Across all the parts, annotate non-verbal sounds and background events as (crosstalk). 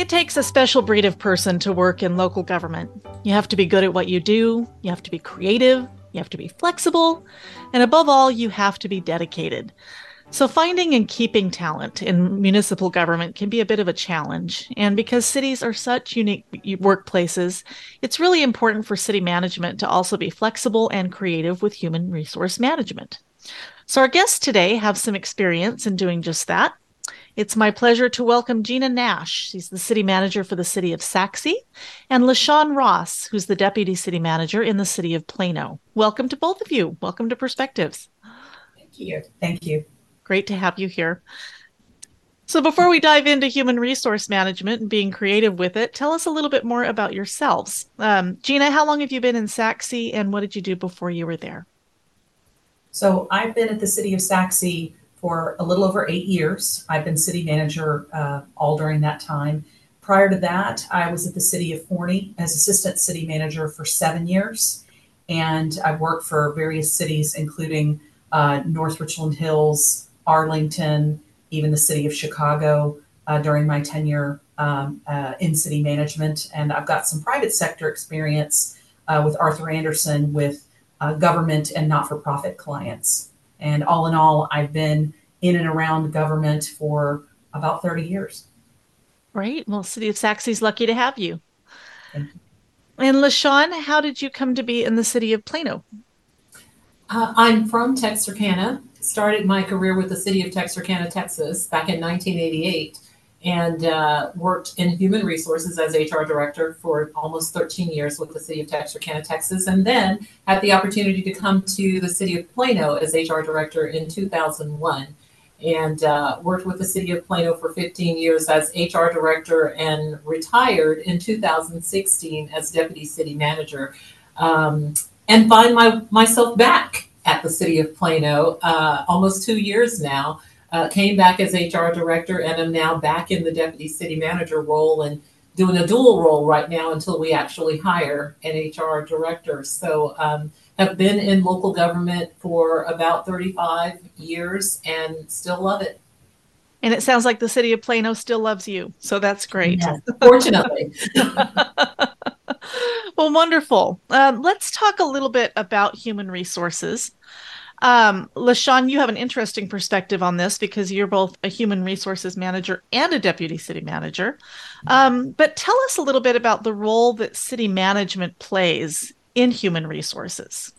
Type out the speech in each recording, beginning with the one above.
It takes a special breed of person to work in local government. You have to be good at what you do, you have to be creative, you have to be flexible, and above all, you have to be dedicated. So, finding and keeping talent in municipal government can be a bit of a challenge. And because cities are such unique workplaces, it's really important for city management to also be flexible and creative with human resource management. So, our guests today have some experience in doing just that. It's my pleasure to welcome Gina Nash. She's the city manager for the city of Sachse, and LaShon Ross, who's the deputy city manager in the city of Plano. Welcome to both of you. Welcome to Perspectives. Thank you. Thank you. Great to have you here. So, before we dive into human resource management and being creative with it, tell us a little bit more about yourselves. Um, Gina, how long have you been in Sachse, and what did you do before you were there? So, I've been at the city of Sachse for a little over eight years. I've been city manager uh, all during that time. Prior to that, I was at the city of Forney as assistant city manager for seven years. And I've worked for various cities, including uh, North Richland Hills, Arlington, even the city of Chicago uh, during my tenure um, uh, in city management. And I've got some private sector experience uh, with Arthur Andersen with uh, government and not for profit clients. And all in all, I've been in and around government for about 30 years. Right. Well, City of Sachse's lucky to have you. you. And LaShon, how did you come to be in the city of Plano? Uh, I'm from Texarkana. Started my career with the city of Texarkana, Texas, back in 1988 and uh, worked in human resources as HR director for almost 13 years with the city of Texarkana, Texas, and then had the opportunity to come to the city of Plano as HR director in 2001 and uh, worked with the city of Plano for 15 years as HR director and retired in 2016 as deputy city manager. Um, and find my, myself back at the city of Plano uh, almost two years now uh, came back as HR director and am now back in the deputy city manager role and doing a dual role right now until we actually hire an HR director. So, um, have been in local government for about 35 years and still love it. And it sounds like the city of Plano still loves you. So that's great. Yes, (laughs) fortunately. (laughs) well, wonderful. Um, let's talk a little bit about human resources. Um, LaShon, you have an interesting perspective on this because you're both a human resources manager and a deputy city manager. Um, but tell us a little bit about the role that city management plays in human resources.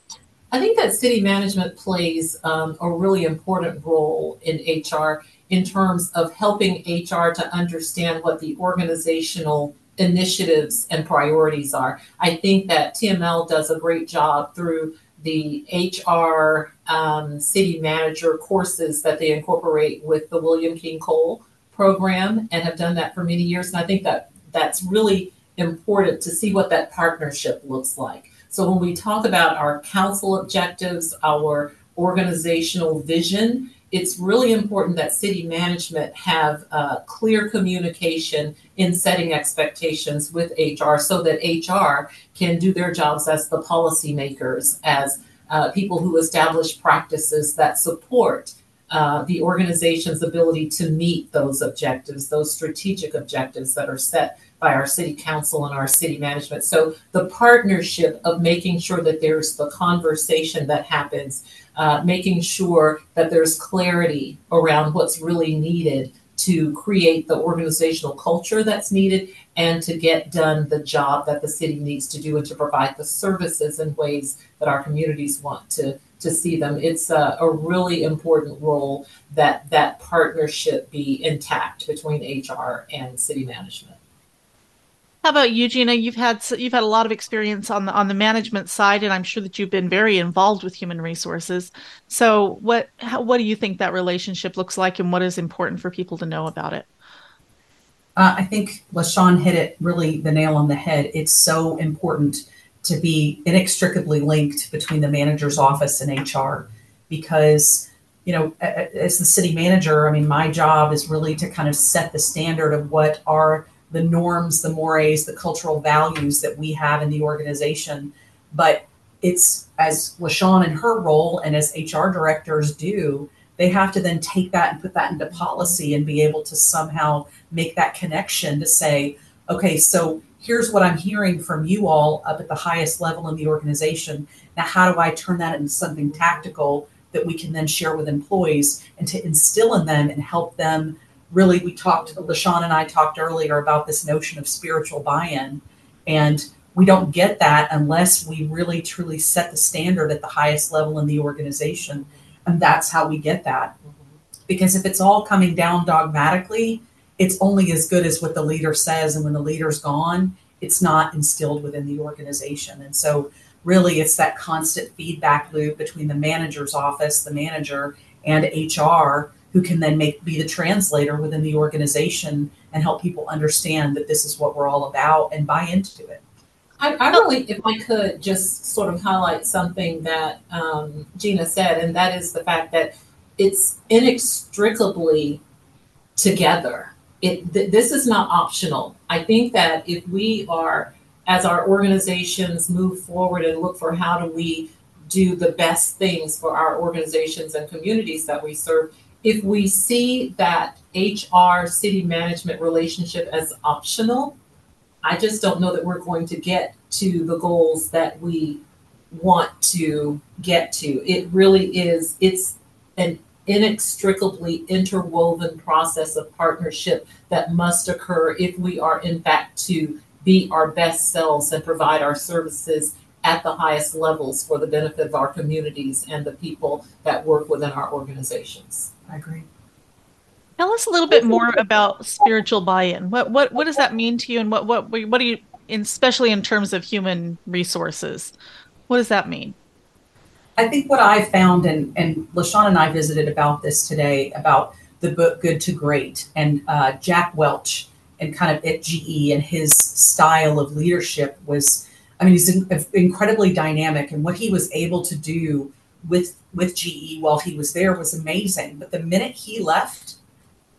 I think that city management plays um, a really important role in HR in terms of helping HR to understand what the organizational initiatives and priorities are. I think that TML does a great job through the HR um, city manager courses that they incorporate with the William King Cole program and have done that for many years. And I think that that's really important to see what that partnership looks like. So when we talk about our council objectives, our organizational vision, it's really important that city management have uh, clear communication in setting expectations with HR so that HR can do their jobs as the policymakers, as uh, people who establish practices that support uh, the organization's ability to meet those objectives, those strategic objectives that are set by our city council and our city management. So the partnership of making sure that there's the conversation that happens, uh, making sure that there's clarity around what's really needed to create the organizational culture that's needed and to get done the job that the city needs to do and to provide the services in ways that our communities want to to see them. It's a, a really important role that that partnership be intact between HR and city management. How about you, Gina? You've had you've had a lot of experience on the on the management side, and I'm sure that you've been very involved with human resources. So, what how, what do you think that relationship looks like, and what is important for people to know about it? Uh, I think LaShon hit it really the nail on the head. It's so important to be inextricably linked between the manager's office and HR, because you know, as the city manager, I mean, my job is really to kind of set the standard of what are the norms, the mores, the cultural values that we have in the organization. But it's as LaShon in her role and as HR directors do, they have to then take that and put that into policy and be able to somehow make that connection to say, okay, so here's what I'm hearing from you all up at the highest level in the organization. Now, how do I turn that into something tactical that we can then share with employees and to instill in them and help them really? We talked, LaShon and I talked earlier about this notion of spiritual buy in. And we don't get that unless we really truly set the standard at the highest level in the organization. And that's how we get that. Mm-hmm. Because if it's all coming down dogmatically, it's only as good as what the leader says. And when the leader's gone, it's not instilled within the organization. And so, really, it's that constant feedback loop between the manager's office, the manager, and HR who can then make be the translator within the organization and help people understand that this is what we're all about and buy into it. I, I really, if I could, just sort of highlight something that um, Gina said, and that is the fact that it's inextricably together. It th- this is not optional. I think that if we are, as our organizations move forward and look for how do we do the best things for our organizations and communities that we serve, if we see that HR city management relationship as optional, I just don't know that we're going to get to the goals that we want to get to. It really is, it's an inextricably interwoven process of partnership that must occur if we are, in fact, to be our best selves and provide our services at the highest levels for the benefit of our communities and the people that work within our organizations. I agree. Tell us a little bit more (laughs) about spiritual buy-in. What what what does that mean to you, and what what what do you, especially in terms of human resources, what does that mean? I think what I found, and and LaShon and I visited about this today about the book Good to Great, and uh, Jack Welch, and kind of at GE and his style of leadership was, I mean, he's incredibly dynamic, and what he was able to do with with GE while he was there was amazing. But the minute he left,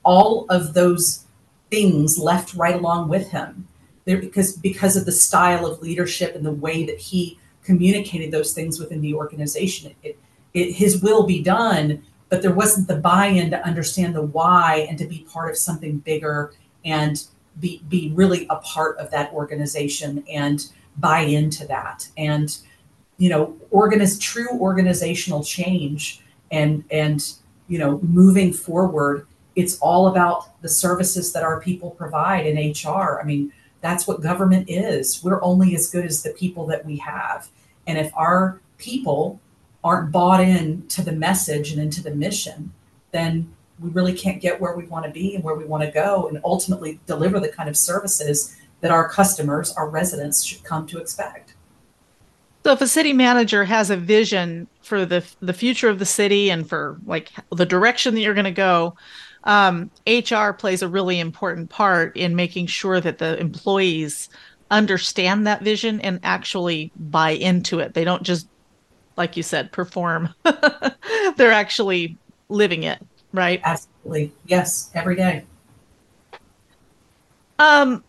all of those things left right along with him. There because because of the style of leadership and the way that he communicated those things within the organization it, it, his will be done but there wasn't the buy-in to understand the why and to be part of something bigger and be be really a part of that organization and buy into that. And you know organize true organizational change and and you know moving forward it's all about the services that our people provide in HR. I mean, that's what government is. We're only as good as the people that we have. And if our people aren't bought in to the message and into the mission, then we really can't get where we want to be and where we want to go and ultimately deliver the kind of services that our customers, our residents should come to expect. So if a city manager has a vision for the the future of the city and for like the direction that you're going to go, um, HR plays a really important part in making sure that the employees understand that vision and actually buy into it. They don't just, like you said, perform. (laughs) They're actually living it, right? Absolutely. Yes, every day. Um,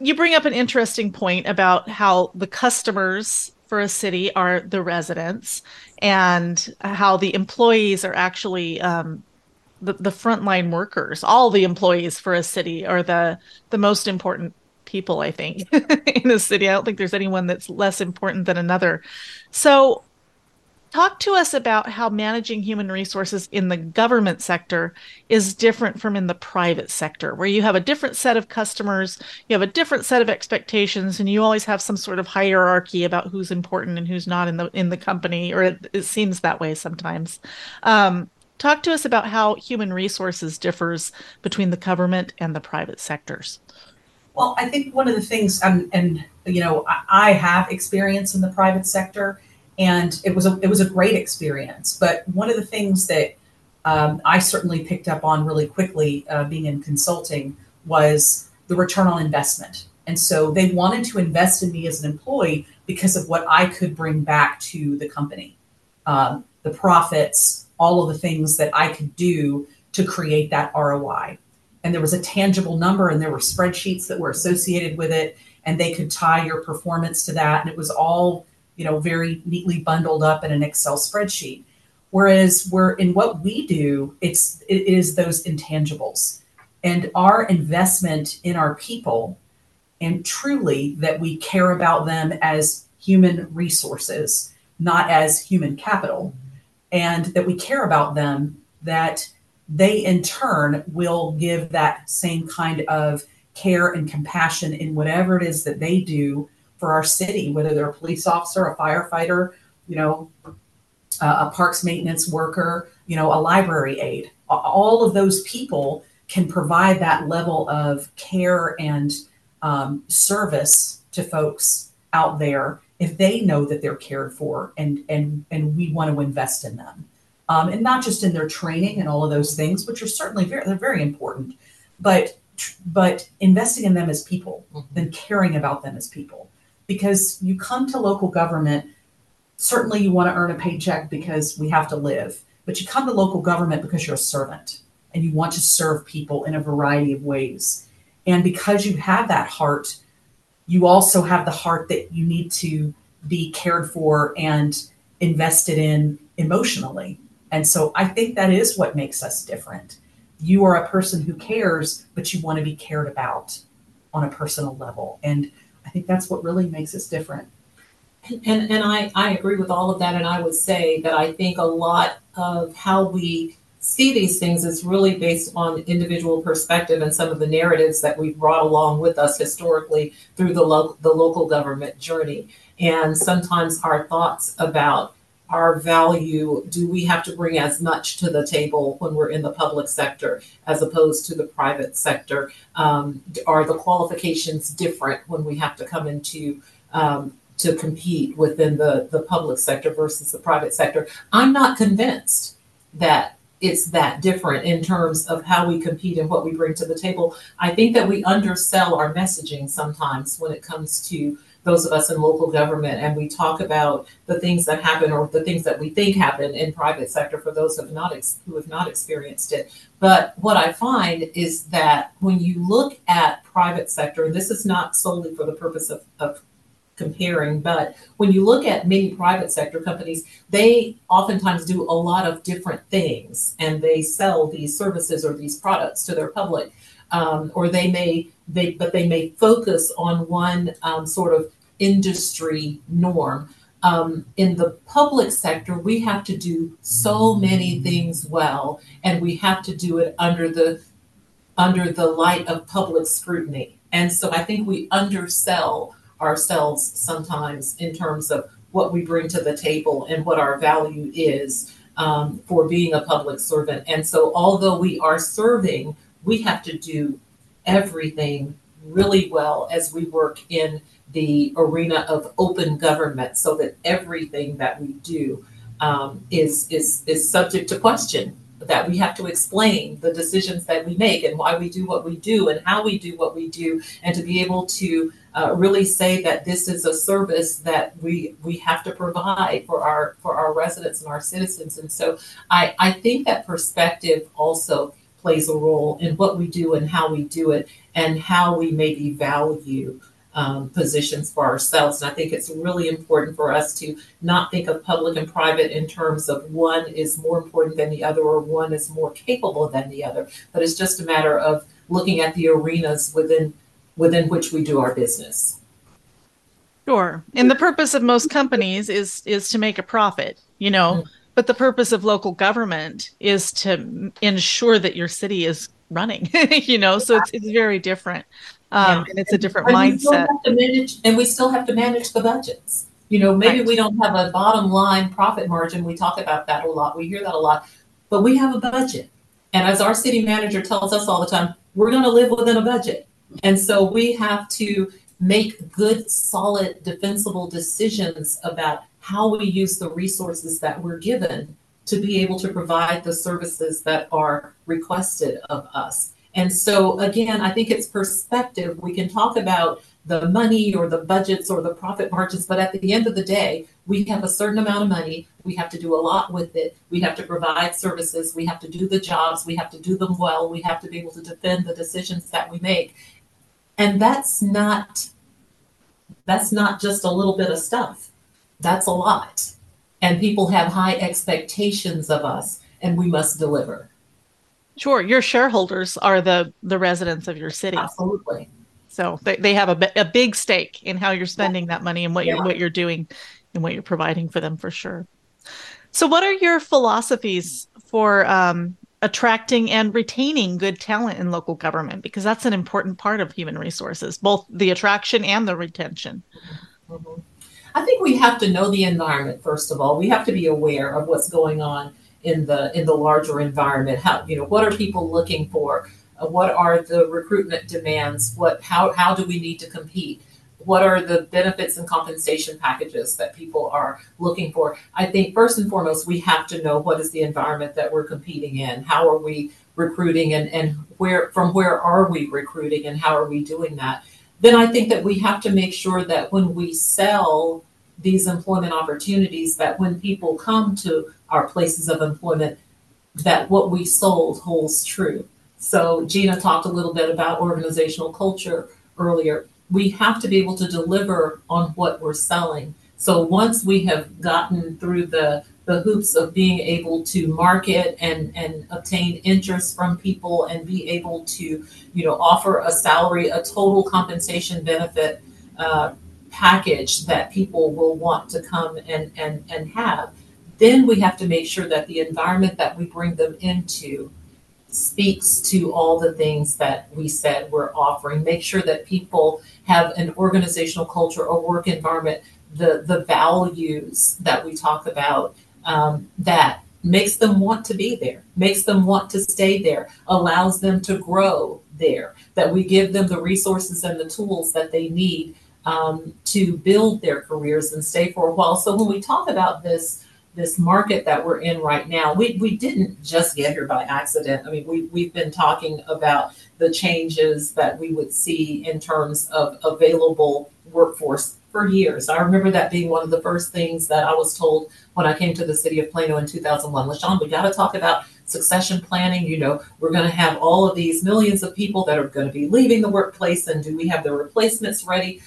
you bring up an interesting point about how the customers for a city are the residents and how the employees are actually um, the, the frontline workers, all the employees for a city are the the most important people, I think, (laughs) in a city. I don't think there's anyone that's less important than another. So talk to us about how managing human resources in the government sector is different from in the private sector where you have a different set of customers you have a different set of expectations and you always have some sort of hierarchy about who's important and who's not in the in the company or it, it seems that way sometimes um, Talk to us about how human resources differs between the government and the private sectors. Well, I think one of the things, um, and you know, I, have experience in the private sector, and it was a it was a great experience. But one of the things that um, I certainly picked up on really quickly, uh, being in consulting, was the return on investment. And so they wanted to invest in me as an employee because of what I could bring back to the company, um, the profits, all of the things that I could do to create that ROI. And there was a tangible number, and there were spreadsheets that were associated with it, and they could tie your performance to that. And it was all, you know, very neatly bundled up in an Excel spreadsheet. Whereas we're in what we do, it's it is those intangibles and our investment in our people and truly that we care about them as human resources, not as human capital, and that we care about them that they in turn will give that same kind of care and compassion in whatever it is that they do for our city, whether they're a police officer, a firefighter, you know, a parks maintenance worker, you know, a library aide. All of those people can provide that level of care and um, service to folks out there if they know that they're cared for and and and we want to invest in them. Um, and not just in their training and all of those things which are certainly very they're very important but but investing in them as people mm-hmm. and caring about them as people. Because you come to local government certainly you want to earn a paycheck because we have to live but you come to local government because you're a servant and you want to serve people in a variety of ways. And because you have that heart you also have the heart that you need to be cared for and invested in emotionally and so i think that is what makes us different you are a person who cares, but you want to be cared about on a personal level. And I think that's what really makes us different. And, and I, I agree with all of that. And I would say that I think a lot of how we see these things is really based on individual perspective and some of the narratives that we've brought along with us historically through the, lo- the local government journey. And sometimes our thoughts about our value do we have to bring as much to the table when we're in the public sector as opposed to the private sector um, are the qualifications different when we have to come into um, to compete within the, the public sector versus the private sector i'm not convinced that it's that different in terms of how we compete and what we bring to the table. I think that we undersell our messaging sometimes when it comes to those of us in local government and we talk about the things that happen or the things that we think happen in private sector for those who have not ex- who have not experienced it. But what i find is that when you look at private sector and this is not solely for the purpose of, of comparing but when you look at many private sector companies they oftentimes do a lot of different things and they sell these services or these products to their public um, or they may they but they may focus on one um, sort of industry norm. Um, in the public sector, we have to do so many things well, and we have to do it under the under the light of public scrutiny. And so I think we undersell ourselves sometimes in terms of what we bring to the table and what our value is um, for being a public servant. And so, although we are serving, we have to do everything really well as we work in the arena of open government so that everything that we do um, is, is, is subject to question that we have to explain the decisions that we make and why we do what we do and how we do what we do and to be able to uh, really say that this is a service that we we have to provide for our for our residents and our citizens and so i i think that perspective also plays a role in what we do and how we do it and how we maybe value um, positions for ourselves. And I think it's really important for us to not think of public and private in terms of one is more important than the other or one is more capable than the other, but it's just a matter of looking at the arenas within within which we do our business. Sure. And the purpose of most companies is is to make a profit, you know. Mm-hmm. But the purpose of local government is to ensure that your city is running, (laughs) you know, so it's, it's very different. Um, yeah. and it's a different mindset. manage, and we still have to manage the budgets. You know, maybe right. we don't have a bottom line profit margin. We talk about that a lot. We hear that a lot, but we have a budget. And as our city manager tells us all the time, we're going to live within a budget. And so we have to make good, solid, defensible decisions about how we use the resources that we're given to be able to provide the services that are requested of us. And so, again, I think it's perspective. We can talk about the money or the budgets or the profit margins, but at the end of the day, we have a certain amount of money. We have to do a lot with it. We have to provide services. We have to do the jobs. We have to do them well. We have to be able to defend the decisions that we make. And that's not that's not just a little bit of stuff. That's a lot. and people have high expectations of us, and we must deliver. Sure, your shareholders are the the residents of your city. Absolutely. So they, they have a, a big stake in how you're spending yeah. that money and what yeah. you're what you're doing and what you're providing for them for sure. So, what are your philosophies for um, attracting and retaining good talent in local government? Because that's an important part of human resources, both the attraction and the retention. Mm-hmm. I think we have to know the environment first of all. We have to be aware of what's going on in the in the larger environment. How you know what are people looking for? What are the recruitment demands? What how how do we need to compete? What are the benefits and compensation packages that people are looking for? I think first and foremost we have to know what is the environment that we're competing in. How are we recruiting and, and where from where are we recruiting and how are we doing that? Then i think that we have to make sure that when we sell these employment opportunities that when people come to our places of employment that what we sold holds true. So gina talked a little bit about organizational culture earlier we have to be able to deliver on what we're selling. So once we have gotten through the the hoops of being able to market and and obtain interest from people and be able to you know offer a salary a total compensation benefit uh, package that people will want to come and and and have then we have to make sure that the environment that we bring them into speaks to all the things that we said we're offering. Make sure that people have an organizational culture, a work environment, the the values that we talk about um, that makes them want to be there, makes them want to stay there, allows them to grow there. That we give them the resources and the tools that they need um, to build their careers and stay for a while. So when we talk about this this market that we're in right now, we, we didn't just get here by accident. I mean, we, we've been talking about the changes that we would see in terms of available workforce for years. I remember that being one of the first things that I was told when I came to the city of Plano in 2001. LaShon, we got to talk about succession planning. You know, we're going to have all of these millions of people that are going to be leaving the workplace, and do we have the replacements ready?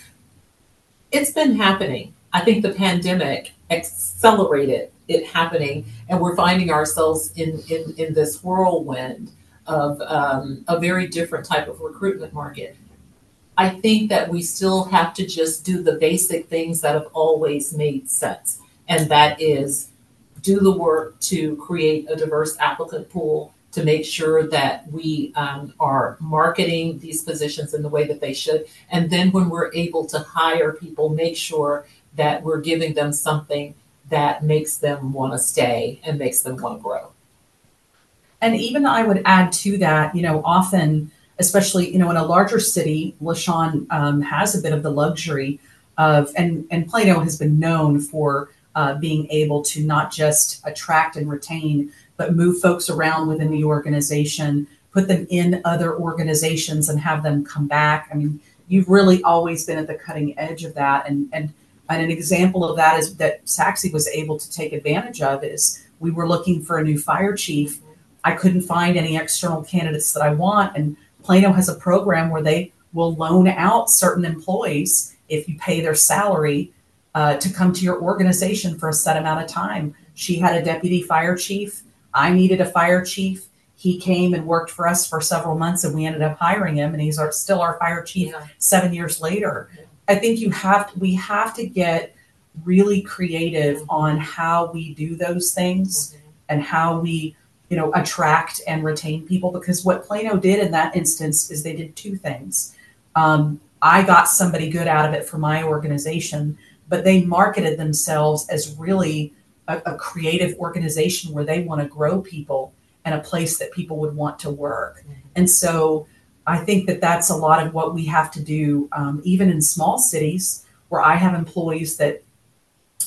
It's been happening. I think the pandemic accelerated it happening, and we're finding ourselves in in, in this whirlwind of um, a very different type of recruitment market. I think that we still have to just do the basic things that have always made sense, and that is do the work to create a diverse applicant pool to make sure that we um, are marketing these positions in the way that they should. And then when we're able to hire people, make sure that we're giving them something that makes them want to stay and makes them want to grow. And even I would add to that, you know, often, especially, you know, in a larger city, LaShon um, has a bit of the luxury of, and, and Plano has been known for uh, being able to not just attract and retain, but move folks around within the organization, put them in other organizations and have them come back. I mean, you've really always been at the cutting edge of that. And, and and an example of that is that Sachse was able to take advantage of is we were looking for a new fire chief. I couldn't find any external candidates that I want. And Plano has a program where they will loan out certain employees if you pay their salary uh, to come to your organization for a set amount of time. She had a deputy fire chief. I needed a fire chief. He came and worked for us for several months, and we ended up hiring him. And he's our, still our fire chief yeah. seven years later. I think you have we have to get really creative on how we do those things mm-hmm. and how we you know attract and retain people because what plano did in that instance is they did two things um, i got somebody good out of it for my organization but they marketed themselves as really a, a creative organization where they want to grow people and a place that people would want to work mm-hmm. and so I think that that's a lot of what we have to do, um, even in small cities where I have employees that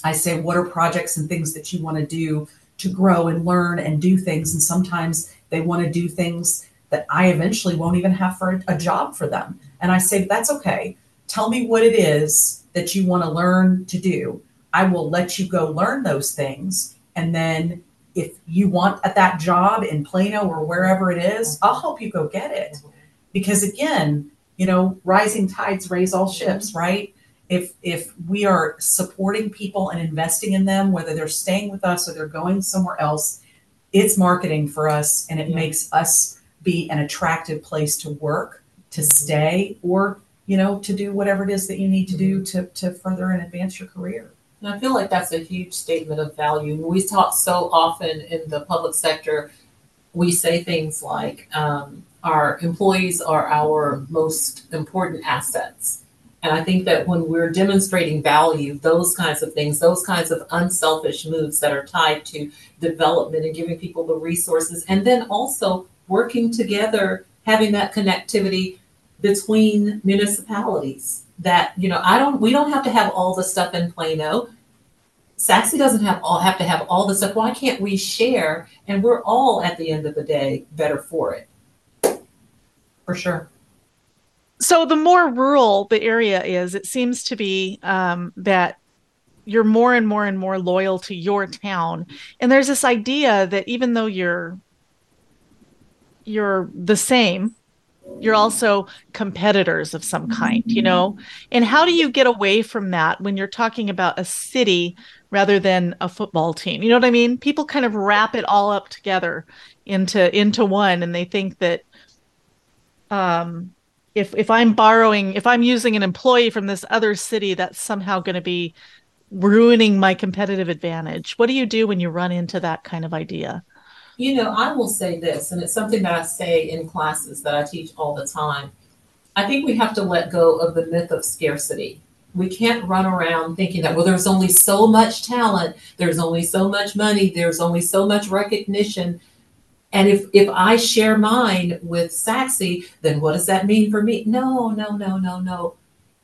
I say, What are projects and things that you want to do to grow and learn and do things? And sometimes they want to do things that I eventually won't even have for a job for them. And I say, That's okay. Tell me what it is that you want to learn to do. I will let you go learn those things. And then if you want at that job in Plano or wherever it is, I'll help you go get it because again, you know, rising tides raise all ships, mm-hmm. right? if if we are supporting people and investing in them, whether they're staying with us or they're going somewhere else, it's marketing for us and it Yeah. makes us be an attractive place to work, to mm-hmm. stay, or you know, to do whatever it is that you need to do mm-hmm. to to further and advance your career. And I feel like that's a huge statement of value. We talk so often in the public sector, we say things like um, our employees are our most important assets. And I think that when we're demonstrating value, those kinds of things, those kinds of unselfish moves that are tied to development and giving people the resources, and then also working together, having that connectivity between municipalities. That, you know, I don't, we don't have to have all the stuff in Plano. Sachse doesn't have all have to have all the stuff. Why can't we share? And we're all at the end of the day better for it. For sure. So the more rural the area is, it seems to be um, that you're more and more and more loyal to your town. And there's this idea that even though you're you're the same, you're also competitors of some kind, you know? And how do you get away from that when you're talking about a city rather than a football team? You know what I mean? People kind of wrap it all up together into into one and they think that um if if I'm borrowing, if I'm using an employee from this other city, that's somehow going to be ruining my competitive advantage. What do you do when you run into that kind of idea? You know, I will say this, and it's something that I say in classes that I teach all the time. I think we have to let go of the myth of scarcity. We can't run around thinking that, well, there's only so much talent, there's only so much money, there's only so much recognition. And if, if I share mine with Sachse, then what does that mean for me? No, no, no, no, no.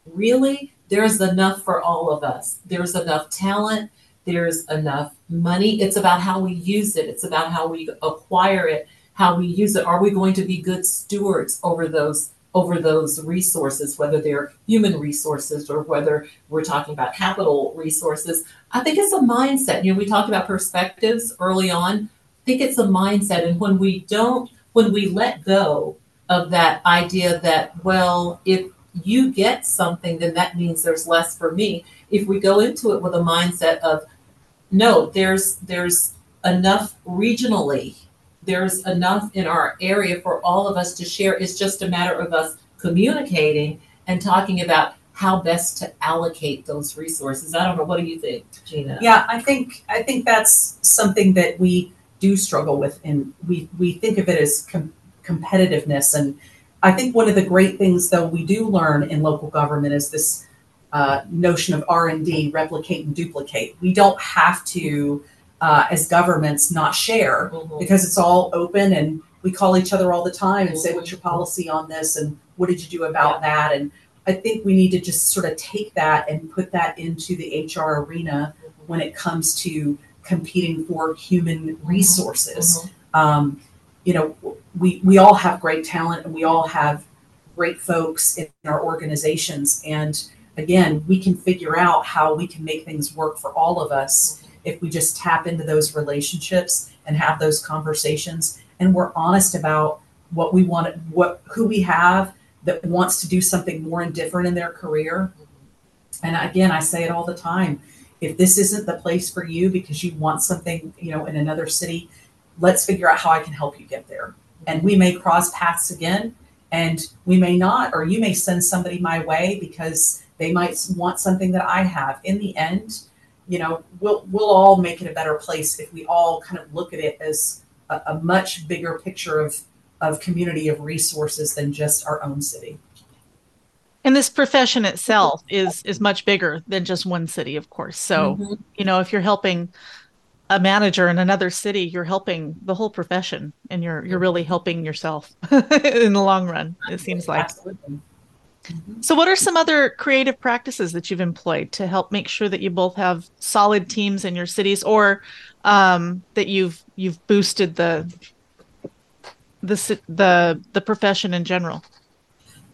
Really? There's enough for all of us. There's enough talent, there's enough money. It's about how we use it, it's about how we acquire it, how we use it. Are we going to be good stewards over those over those resources, whether they're human resources or whether we're talking about capital resources? I think it's a mindset. You know, we talked about perspectives early on. Think it's a mindset. And when we don't, when we let go of that idea that, well, if you get something, then that means there's less for me. If we go into it with a mindset of, no, there's there's enough regionally, there's enough in our area for all of us to share. It's just a matter of us communicating and talking about how best to allocate those resources. I don't know. What do you think, Gina? Yeah, I think I think that's something that we do struggle with, and we we think of it as com- competitiveness. And I think one of the great things, though, we do learn in local government is this uh, notion of R and D, replicate and duplicate. We don't have to, uh, as governments, not share Mhm. because it's all open and we call each other all the time and say, "What's your policy on this?" and "What did you do about that?" and I think we need to just sort of take that and put that into the HR arena when it comes to competing for human resources. Mhm. Um, you know, we we all have great talent and we all have great folks in our organizations. And again, we can figure out how we can make things work for all of us if we just tap into those relationships and have those conversations and we're honest about what we want, what who we have that wants to do something more and different in their career. And again, I say it all the time. If this isn't the place for you because you want something, you know, in another city, let's figure out how I can help you get there. And we may cross paths again, and we may not, or you may send somebody my way because they might want something that I have. In the end, you know, we'll we'll all make it a better place if we all kind of look at it as a, a much bigger picture of of community of resources than just our own city. And this profession itself is is much bigger than just one city, of course. So, Mhm. you know, if you're helping a manager in another city, you're helping the whole profession and you're you're really helping yourself (laughs) in the long run, it seems like. Absolutely. So what are some other creative practices that you've employed to help make sure that you both have solid teams in your cities or um, that you've you've boosted the the the the profession in general?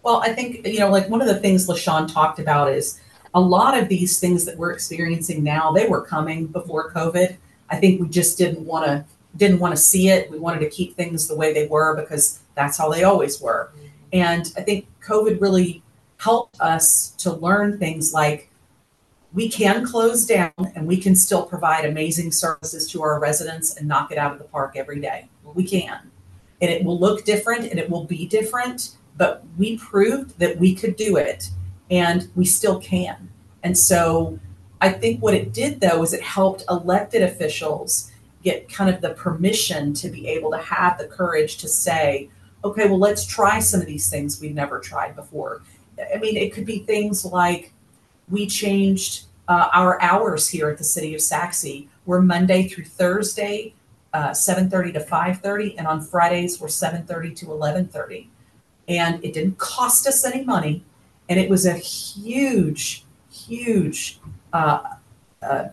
Well, I think, you know, like one of the things LaShon talked about is a lot of these things that we're experiencing now, they were coming before COVID. I think we just didn't want to didn't want to see it. We wanted to keep things the way they were because that's how they always were. And I think COVID really helped us to learn things like we can close down and we can still provide amazing services to our residents and knock it out of the park every day. We can. And it will look different and it will be different, but we proved that we could do it and we still can. And so I think what it did though is it helped elected officials get kind of the permission to be able to have the courage to say, okay, well, let's try some of these things we've never tried before. I mean, it could be things like we changed uh, our hours here at the city of Sachse. We're Monday through Thursday, uh, 7:30 to 5:30, and on Fridays we're 7:30 to 11:30. And it didn't cost us any money, and it was a huge, huge, uh, uh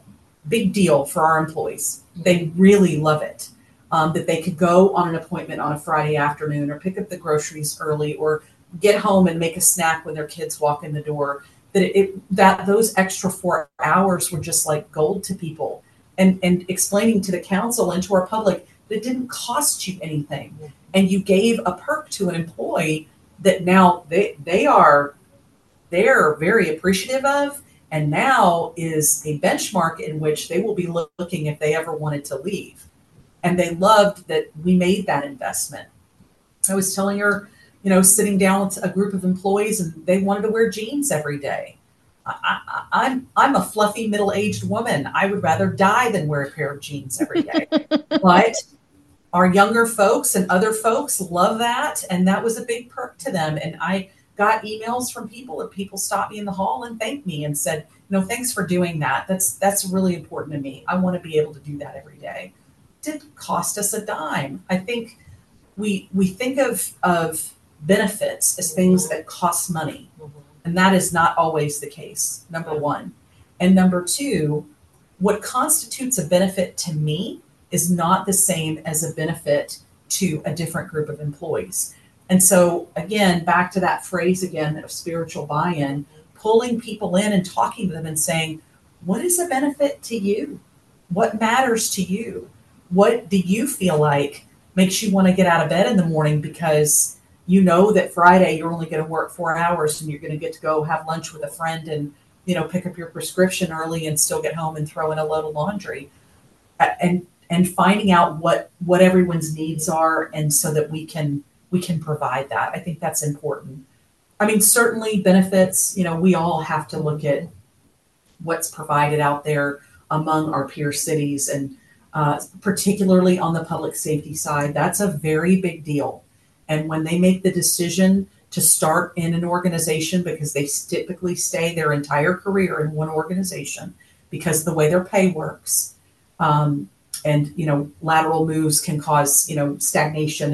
big deal for our employees. They really love it. Um, that they could go on an appointment on a Friday afternoon or pick up the groceries early or get home and make a snack when their kids walk in the door that it, it, that those extra four hours were just like gold to people and and explaining to the council and to our public that it didn't cost you anything and you gave a perk to an employee that now they they are they're very appreciative of and now is a benchmark in which they will be looking if they ever wanted to leave and they loved that we made that investment i was telling her you know, sitting down with a group of employees and they wanted to wear jeans every day. I, am I'm, I'm a fluffy middle aged woman. I would rather die than wear a pair of jeans every day. (laughs) but our younger folks and other folks love that, and that was a big perk to them. And I got emails from people, and people stopped me in the hall and thanked me and said, "No, thanks for doing that. That's that's really important to me. I want to be able to do that every day." Didn't cost us a dime. I think we we think of of benefits as things that cost money. And that is not always the case, number one. And number two, what constitutes a benefit to me is not the same as a benefit to a different group of employees. And so, again, back to that phrase again of spiritual buy in, pulling people in and talking to them and saying, what is a benefit to you? What matters to you? What do you feel like makes you want to get out of bed in the morning because you know that Friday you're only going to work four hours and you're going to get to go have lunch with a friend and you know pick up your prescription early and still get home and throw in a load of laundry and and finding out what what everyone's needs are and so that we can we can provide that. I think that's important. I mean certainly benefits you know we all have to look at what's provided out there among our peer cities and uh, particularly on the public safety side. That's a very big deal. And when they make the decision to start in an organization because they typically stay their entire career in one organization because the way their pay works um, and you know lateral moves can cause you know stagnation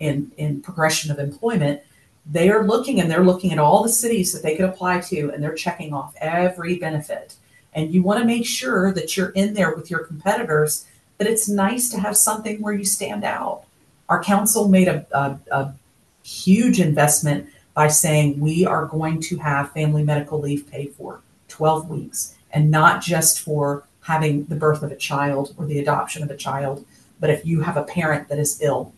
and in progression of employment they are looking and they're looking at all the cities that they could apply to and they're checking off every benefit. And you want to make sure that you're in there with your competitors that it's nice to have something where you stand out. Our council made a, a, a huge investment by saying we are going to have family medical leave paid for 12 weeks and not just for having the birth of a child or the adoption of a child. But if you have a parent that is ill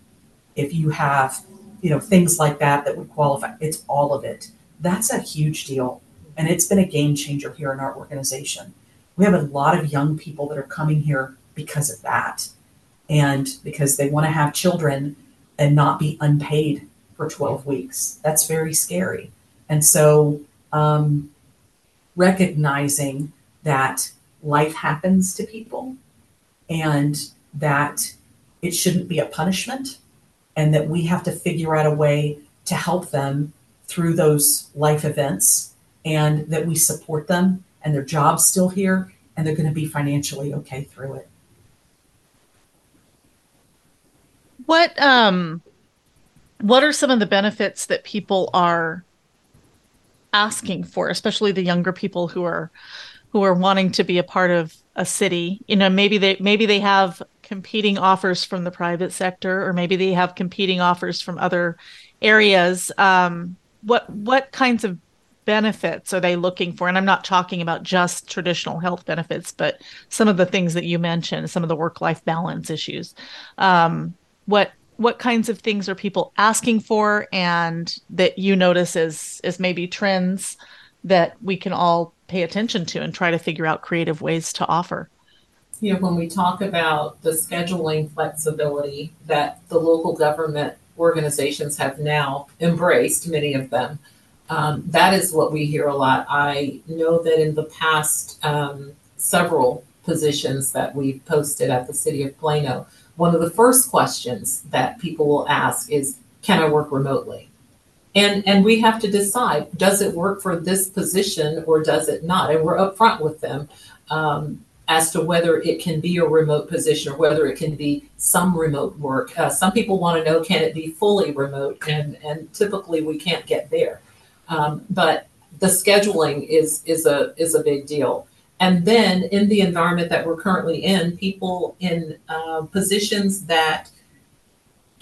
if you have you know things like that that would qualify it's all of it. That's a huge deal. And it's been a game changer here in our organization. We have a lot of young people that are coming here because of that. And because they want to have children and not be unpaid for 12 weeks. That's very scary. And so, um, recognizing that life happens to people and that it shouldn't be a punishment, and that we have to figure out a way to help them through those life events, and that we support them, and their job's still here, and they're going to be financially okay through it. What um what are some of the benefits that people are asking for, especially the younger people who are who are wanting to be a part of a city? You know, maybe they maybe they have competing offers from the private sector or maybe they have competing offers from other areas. Um, what what kinds of benefits are they looking for? And I'm not talking about just traditional health benefits, but some of the things that you mentioned, some of the work life balance issues. Um, what what kinds of things are people asking for and that you notice as as maybe trends that we can all pay attention to and try to figure out creative ways to offer you know when we talk about the scheduling flexibility that the local government organizations have now embraced many of them um, that is what we hear a lot i know that in the past um, several positions that we've posted at the city of plano one of the first questions that people will ask is, can I work remotely? And, and we have to decide, does it work for this position or does it not? And we're upfront with them um, as to whether it can be a remote position or whether it can be some remote work. Uh, some people want to know, can it be fully remote? And, and typically we can't get there. Um, but the scheduling is, is, a, is a big deal. And then in the environment that we're currently in, people in uh, positions that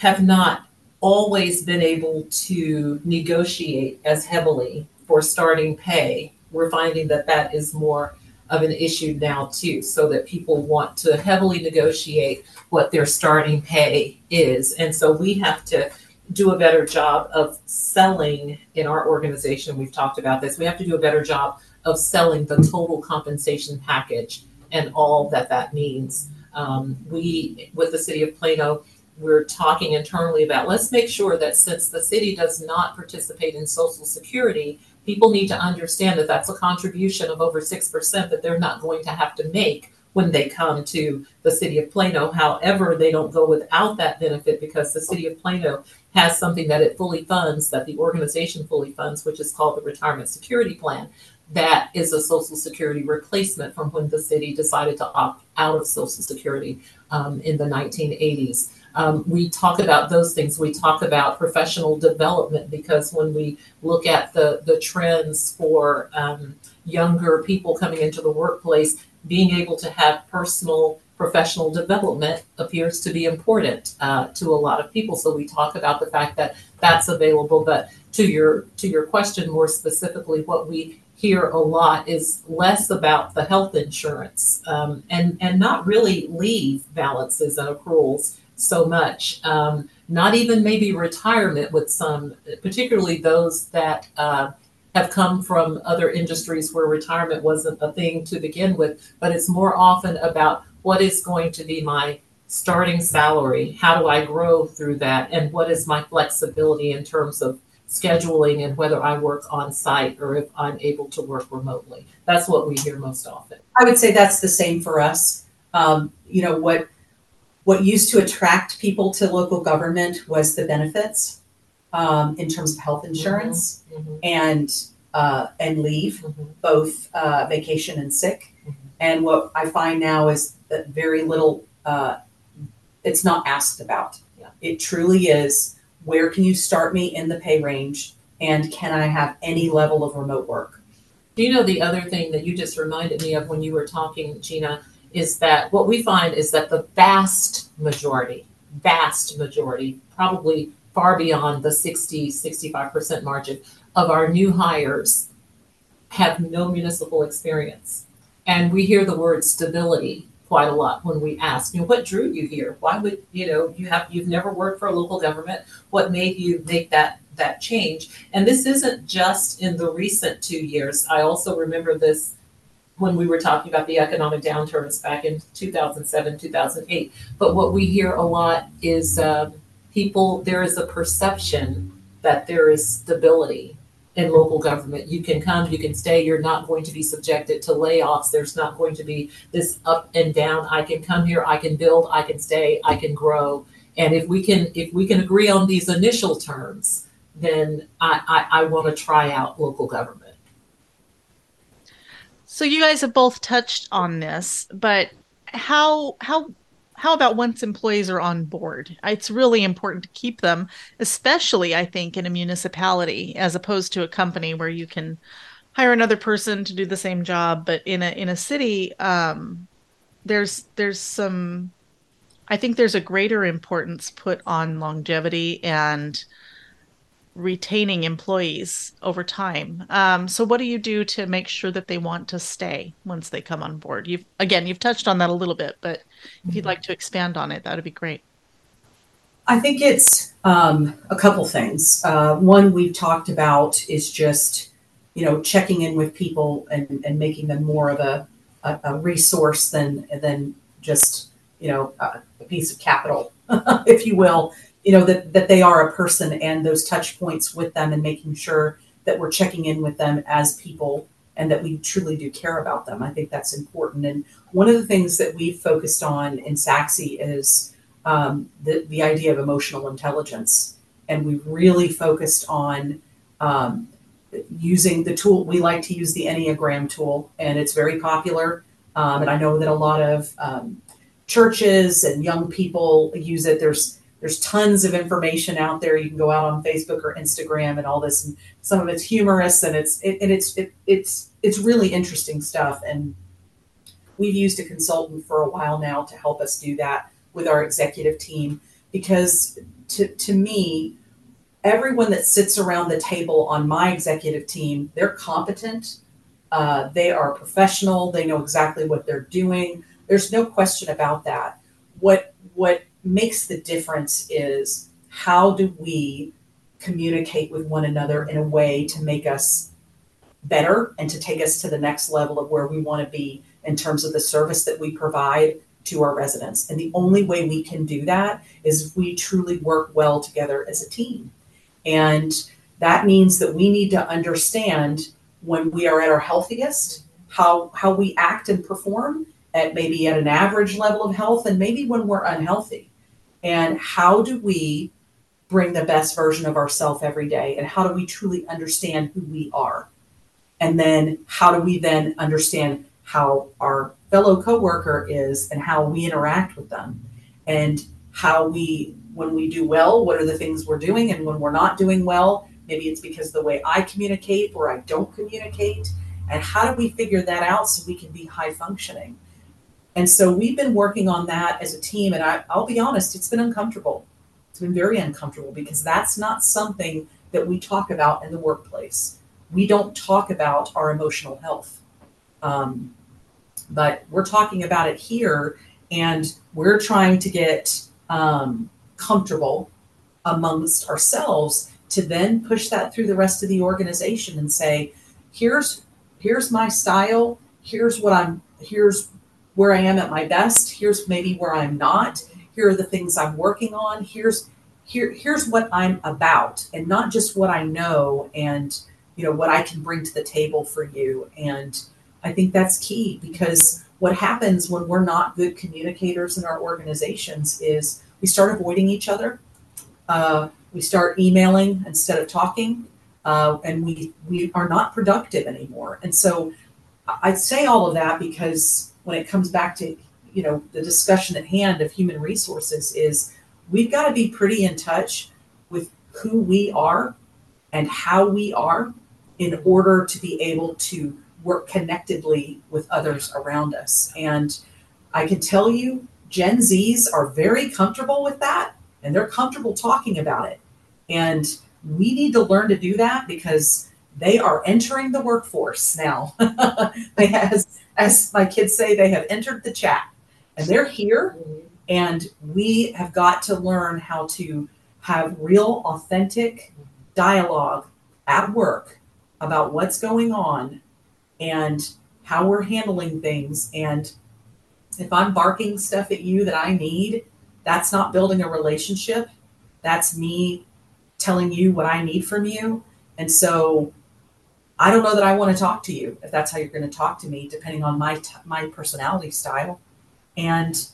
have not always been able to negotiate as heavily for starting pay, we're finding that that is more of an issue now too, so that people want to heavily negotiate what their starting pay is. And so we have to do a better job of selling in our organization. We've talked about this. We have to do a better job of selling the total compensation package and all that that means. Um, we, with the city of Plano, we're talking internally about let's make sure that since the city does not participate in Social Security, people need to understand that that's a contribution of over 6% that they're not going to have to make when they come to the city of Plano. However, they don't go without that benefit because the city of Plano has something that it fully funds, that the organization fully funds, which is called the Retirement Security Plan that is a Social Security replacement from when the city decided to opt out of Social Security um, in the 1980s. Um, we talk about those things. We talk about professional development because when we look at the, the trends for um, younger people coming into the workplace, being able to have personal professional development appears to be important uh, to a lot of people. So we talk about the fact that that's available. But to your to your question more specifically, what we hear a lot is less about the health insurance um, and and not really leave balances and accruals so much. Um, not even maybe retirement with some, particularly those that uh, have come from other industries where retirement wasn't a thing to begin with. But it's more often about what is going to be my starting salary, how do I grow through that, and what is my flexibility in terms of scheduling and whether I work on site or if I'm able to work remotely. That's what we hear most often. I would say that's the same for us. Um, you know what what used to attract people to local government was the benefits um, in terms of health mm-hmm. insurance mm-hmm. and uh, and leave, mm-hmm. both uh, vacation and sick. Mm-hmm. And what I find now is that very little. Uh, it's not asked about. Yeah. It truly is where can you start me in the pay range? And can I have any level of remote work? Do you know the other thing that you just reminded me of when you were talking, Gina, is that what we find is that the vast majority, vast majority, probably far beyond the 60, 65% margin of our new hires have no municipal experience. And we hear the word stability quite a lot when we ask, you know, what drew you here? Why would you know you have you've never worked for a local government? What made you make that that change? And this isn't just in the recent two years. I also remember this when we were talking about the economic downturns back in 2007, 2008. But what we hear a lot is uh, people there is a perception that there is stability in local government. You can come, you can stay, you're not going to be subjected to layoffs. There's not going to be this up and down. I can come here, I can build, I can stay, I can grow. And if we can if we can agree on these initial terms, then I, I, I want to try out local government. So you guys have both touched on this, but how how how about once employees are on board? It's really important to keep them, especially I think in a municipality as opposed to a company where you can hire another person to do the same job. But in a in a city, um, there's there's some I think there's a greater importance put on longevity and retaining employees over time. Um, so, what do you do to make sure that they want to stay once they come on board? You've again, you've touched on that a little bit, but if you'd mm-hmm. like to expand on it, that would be great. I think it's um, a couple things. Uh, one we've talked about is just, you know, checking in with people and, and making them more of a, a, a resource than than just, you know, a, a piece of capital, (laughs) if you will. You know that that they are a person and those touch points with them and making sure that we're checking in with them as people and that we truly do care about them. I think that's important. And one of the things that we've focused on in Sachse is um, the, the idea of emotional intelligence. And we've really focused on um, using the tool. We like to use the Enneagram tool, and it's very popular. Um, and I know that a lot of um, churches and young people use it. There's there's tons of information out there. You can go out on Facebook or Instagram and all this, and some of it's humorous and it's it, and it's it, it's it's really interesting stuff. And we've used a consultant for a while now to help us do that with our executive team because to, to me, everyone that sits around the table on my executive team, they're competent, uh, they are professional, they know exactly what they're doing. There's no question about that. What what makes the difference is how do we communicate with one another in a way to make us better and to take us to the next level of where we want to be in terms of the service that we provide to our residents. And the only way we can do that is if we truly work well together as a team. And that means that we need to understand when we are at our healthiest, how, how we act and perform at maybe at an average level of health and maybe when we're unhealthy. And how do we bring the best version of ourselves every day? And how do we truly understand who we are? And then how do we then understand how our fellow coworker is and how we interact with them and how we when we do well what are the things we're doing and when we're not doing well maybe it's because the way i communicate or i don't communicate and how do we figure that out so we can be high functioning and so we've been working on that as a team and I, i'll be honest it's been uncomfortable. It's been very uncomfortable because that's not something that we talk about in the workplace. We don't talk about our emotional health. Um, but we're talking about it here and we're trying to get um, comfortable amongst ourselves to then push that through the rest of the organization and say here's here's my style. Here's what i'm here's where i am at my best here's maybe where i'm not here are the things i'm working on here's here here's what i'm about and not just what i know and you know what i can bring to the table for you and I think that's key because what happens when we're not good communicators in our organizations is we start avoiding each other. Uh, we start emailing instead of talking, uh, and we we are not productive anymore. And so, I say all of that because when it comes back to you know the discussion at hand of human resources, is we've got to be pretty in touch with who we are and how we are in order to be able to work connectedly with others around us. And I can tell you, Gen Zs are very comfortable with that and they're comfortable talking about it. And we need to learn to do that because they are entering the workforce now. (laughs) they has, as my kids say, they have entered the chat and they're here. And we have got to learn how to have real, authentic dialogue at work about what's going on and how we're handling things. And if I'm barking stuff at you that I need, that's not building a relationship. That's me telling you what I need from you. And so I don't know that I want to talk to you if that's how you're going to talk to me, depending on my t- my personality style. And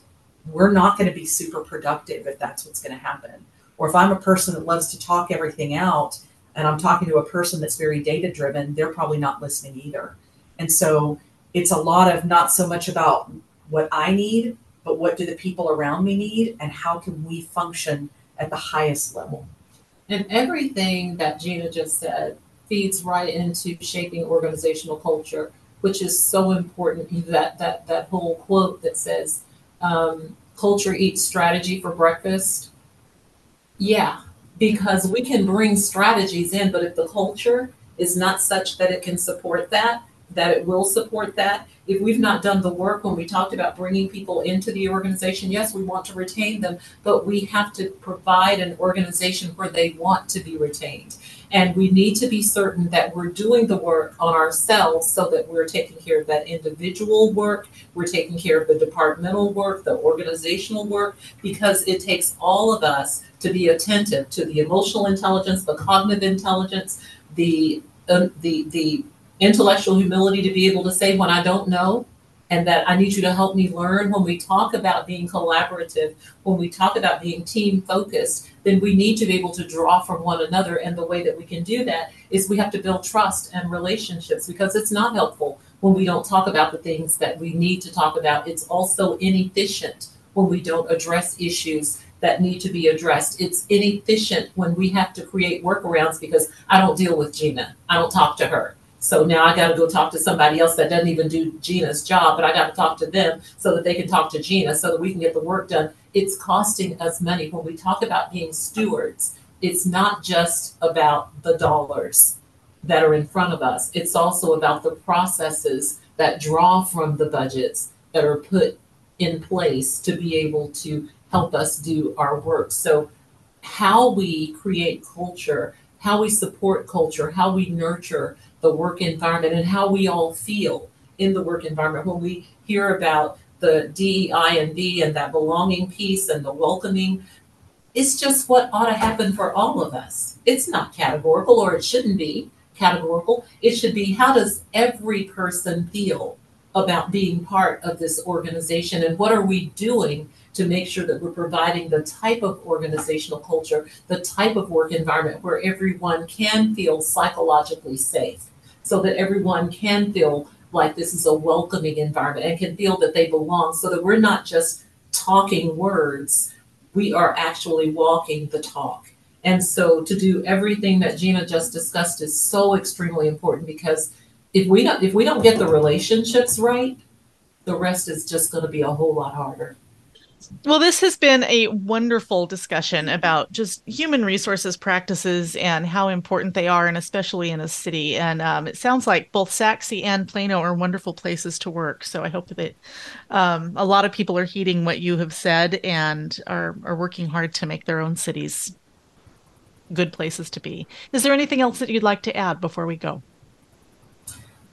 we're not going to be super productive if that's what's going to happen. Or if I'm a person that loves to talk everything out and I'm talking to a person that's very data driven, they're probably not listening either. And so it's a lot of not so much about what I need, but what do the people around me need and how can we function at the highest level. And everything that Gina just said feeds right into shaping organizational culture, which is so important. That that that whole quote that says, um, "Culture eats strategy for breakfast." Yeah, because we can bring strategies in, but if the culture is not such that it can support that, that it will support that. If we've not done the work when we talked about bringing people into the organization, yes, we want to retain them, but we have to provide an organization where they want to be retained. And we need to be certain that we're doing the work on ourselves so that we're taking care of that individual work, we're taking care of the departmental work, the organizational work, because it takes all of us to be attentive to the emotional intelligence, the cognitive intelligence, the uh, the the intellectual humility to be able to say when I don't know, and that I need you to help me learn. When we talk about being collaborative, when we talk about being team focused, then we need to be able to draw from one another. And the way that we can do that is we have to build trust and relationships because it's not helpful when we don't talk about the things that we need to talk about. It's also inefficient when we don't address issues that need to be addressed. It's inefficient when we have to create workarounds because I don't deal with Gina. I don't talk to her. So now I got to go talk to somebody else that doesn't even do Gina's job, but I got to talk to them so that they can talk to Gina so that we can get the work done. It's costing us money. When we talk about being stewards, it's not just about the dollars that are in front of us, it's also about the processes that draw from the budgets that are put in place to be able to help us do our work. So, how we create culture, how we support culture, how we nurture the work environment, and how we all feel in the work environment. When we hear about the DEI and D and that belonging piece and the welcoming, it's just what ought to happen for all of us. It's not categorical, or it shouldn't be categorical. It should be how does every person feel about being part of this organization and what are we doing to make sure that we're providing the type of organizational culture, the type of work environment where everyone can feel psychologically safe, so that everyone can feel like this is a welcoming environment and can feel that they belong, so that we're not just talking words, we are actually walking the talk. And so to do everything that Gina just discussed is so extremely important because if we don't if we don't get the relationships right, the rest is just going to be a whole lot harder. Well, this has been a wonderful discussion about just human resources practices and how important they are, and especially in a city. And um, it sounds like both Sachse and Plano are wonderful places to work. So I hope that um, a lot of people are heeding what you have said and are, are working hard to make their own cities good places to be. Is there anything else that you'd like to add before we go?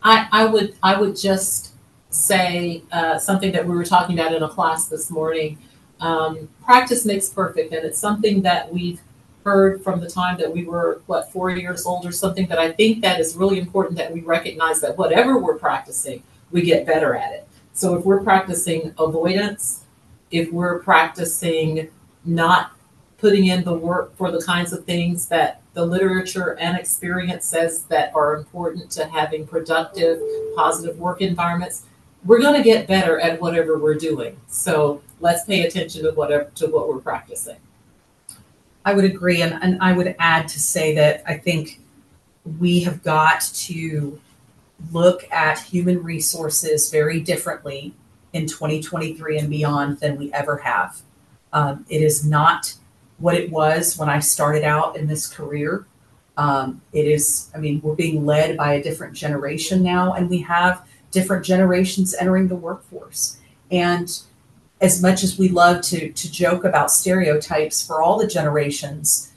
I, I would I would just say uh, something that we were talking about in a class this morning um, practice makes perfect, and it's something that we've heard from the time that we were what four years old or something. But I think that is really important that we recognize that whatever we're practicing, we get better at it. So if we're practicing avoidance, if we're practicing not putting in the work for the kinds of things that the literature and experience says that are important to having productive, positive work environments, we're going to get better at whatever we're doing. So let's pay attention to whatever to what we're practicing. I would agree, and, and I would add to say that I think we have got to look at human resources very differently in 2023 and beyond than we ever have. Um, it is not what it was when I started out in this career. Um, it is, I mean, we're being led by a different generation now, and we have different generations entering the workforce. And as much as we love to to joke about stereotypes for all the generations,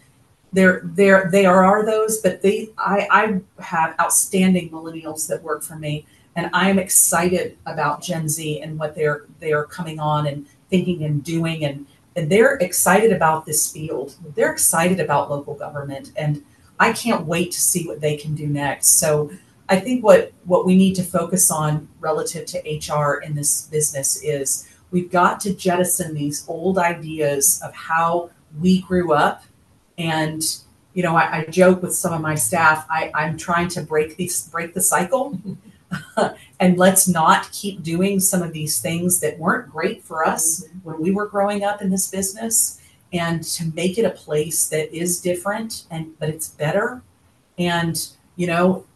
there there they are, those, but they I, I have outstanding millennials that work for me. And I am excited about Gen Z and what they're they are coming on and thinking and doing and and they're excited about this field. They're excited about local government and I can't wait to see what they can do next. So I think what what we need to focus on relative to HR in this business is we've got to jettison these old ideas of how we grew up. And you know I, I joke with some of my staff I, i'm trying to break these break the cycle. (laughs) And let's not keep doing some of these things that weren't great for us mm-hmm. when we were growing up in this business. And to make it a place that is different and but it's better. And you know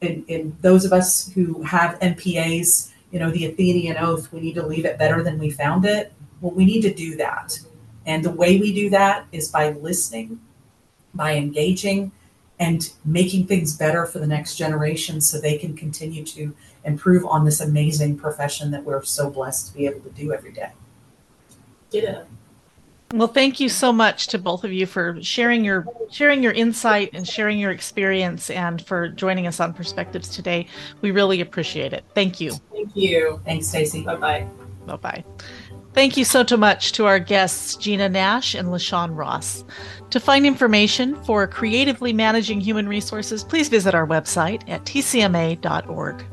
in, in those of us who have MPAs, you know, the Athenian oath, we need to leave it better than we found it. Well, we need to do that. And the way we do that is by listening, by engaging, and making things better for the next generation so they can continue to improve on this amazing profession that we're so blessed to be able to do every day. Yeah. Well, thank you so much to both of you for sharing your sharing your insight and sharing your experience and for joining us on Perspectives today. We really appreciate it. Thank you. Thank you. Thanks, Stacy. Bye bye. Bye bye. Thank you so to much to our guests, Gina Nash and LaShon Ross. To find information for creatively managing human resources, please visit our website at tcma.org.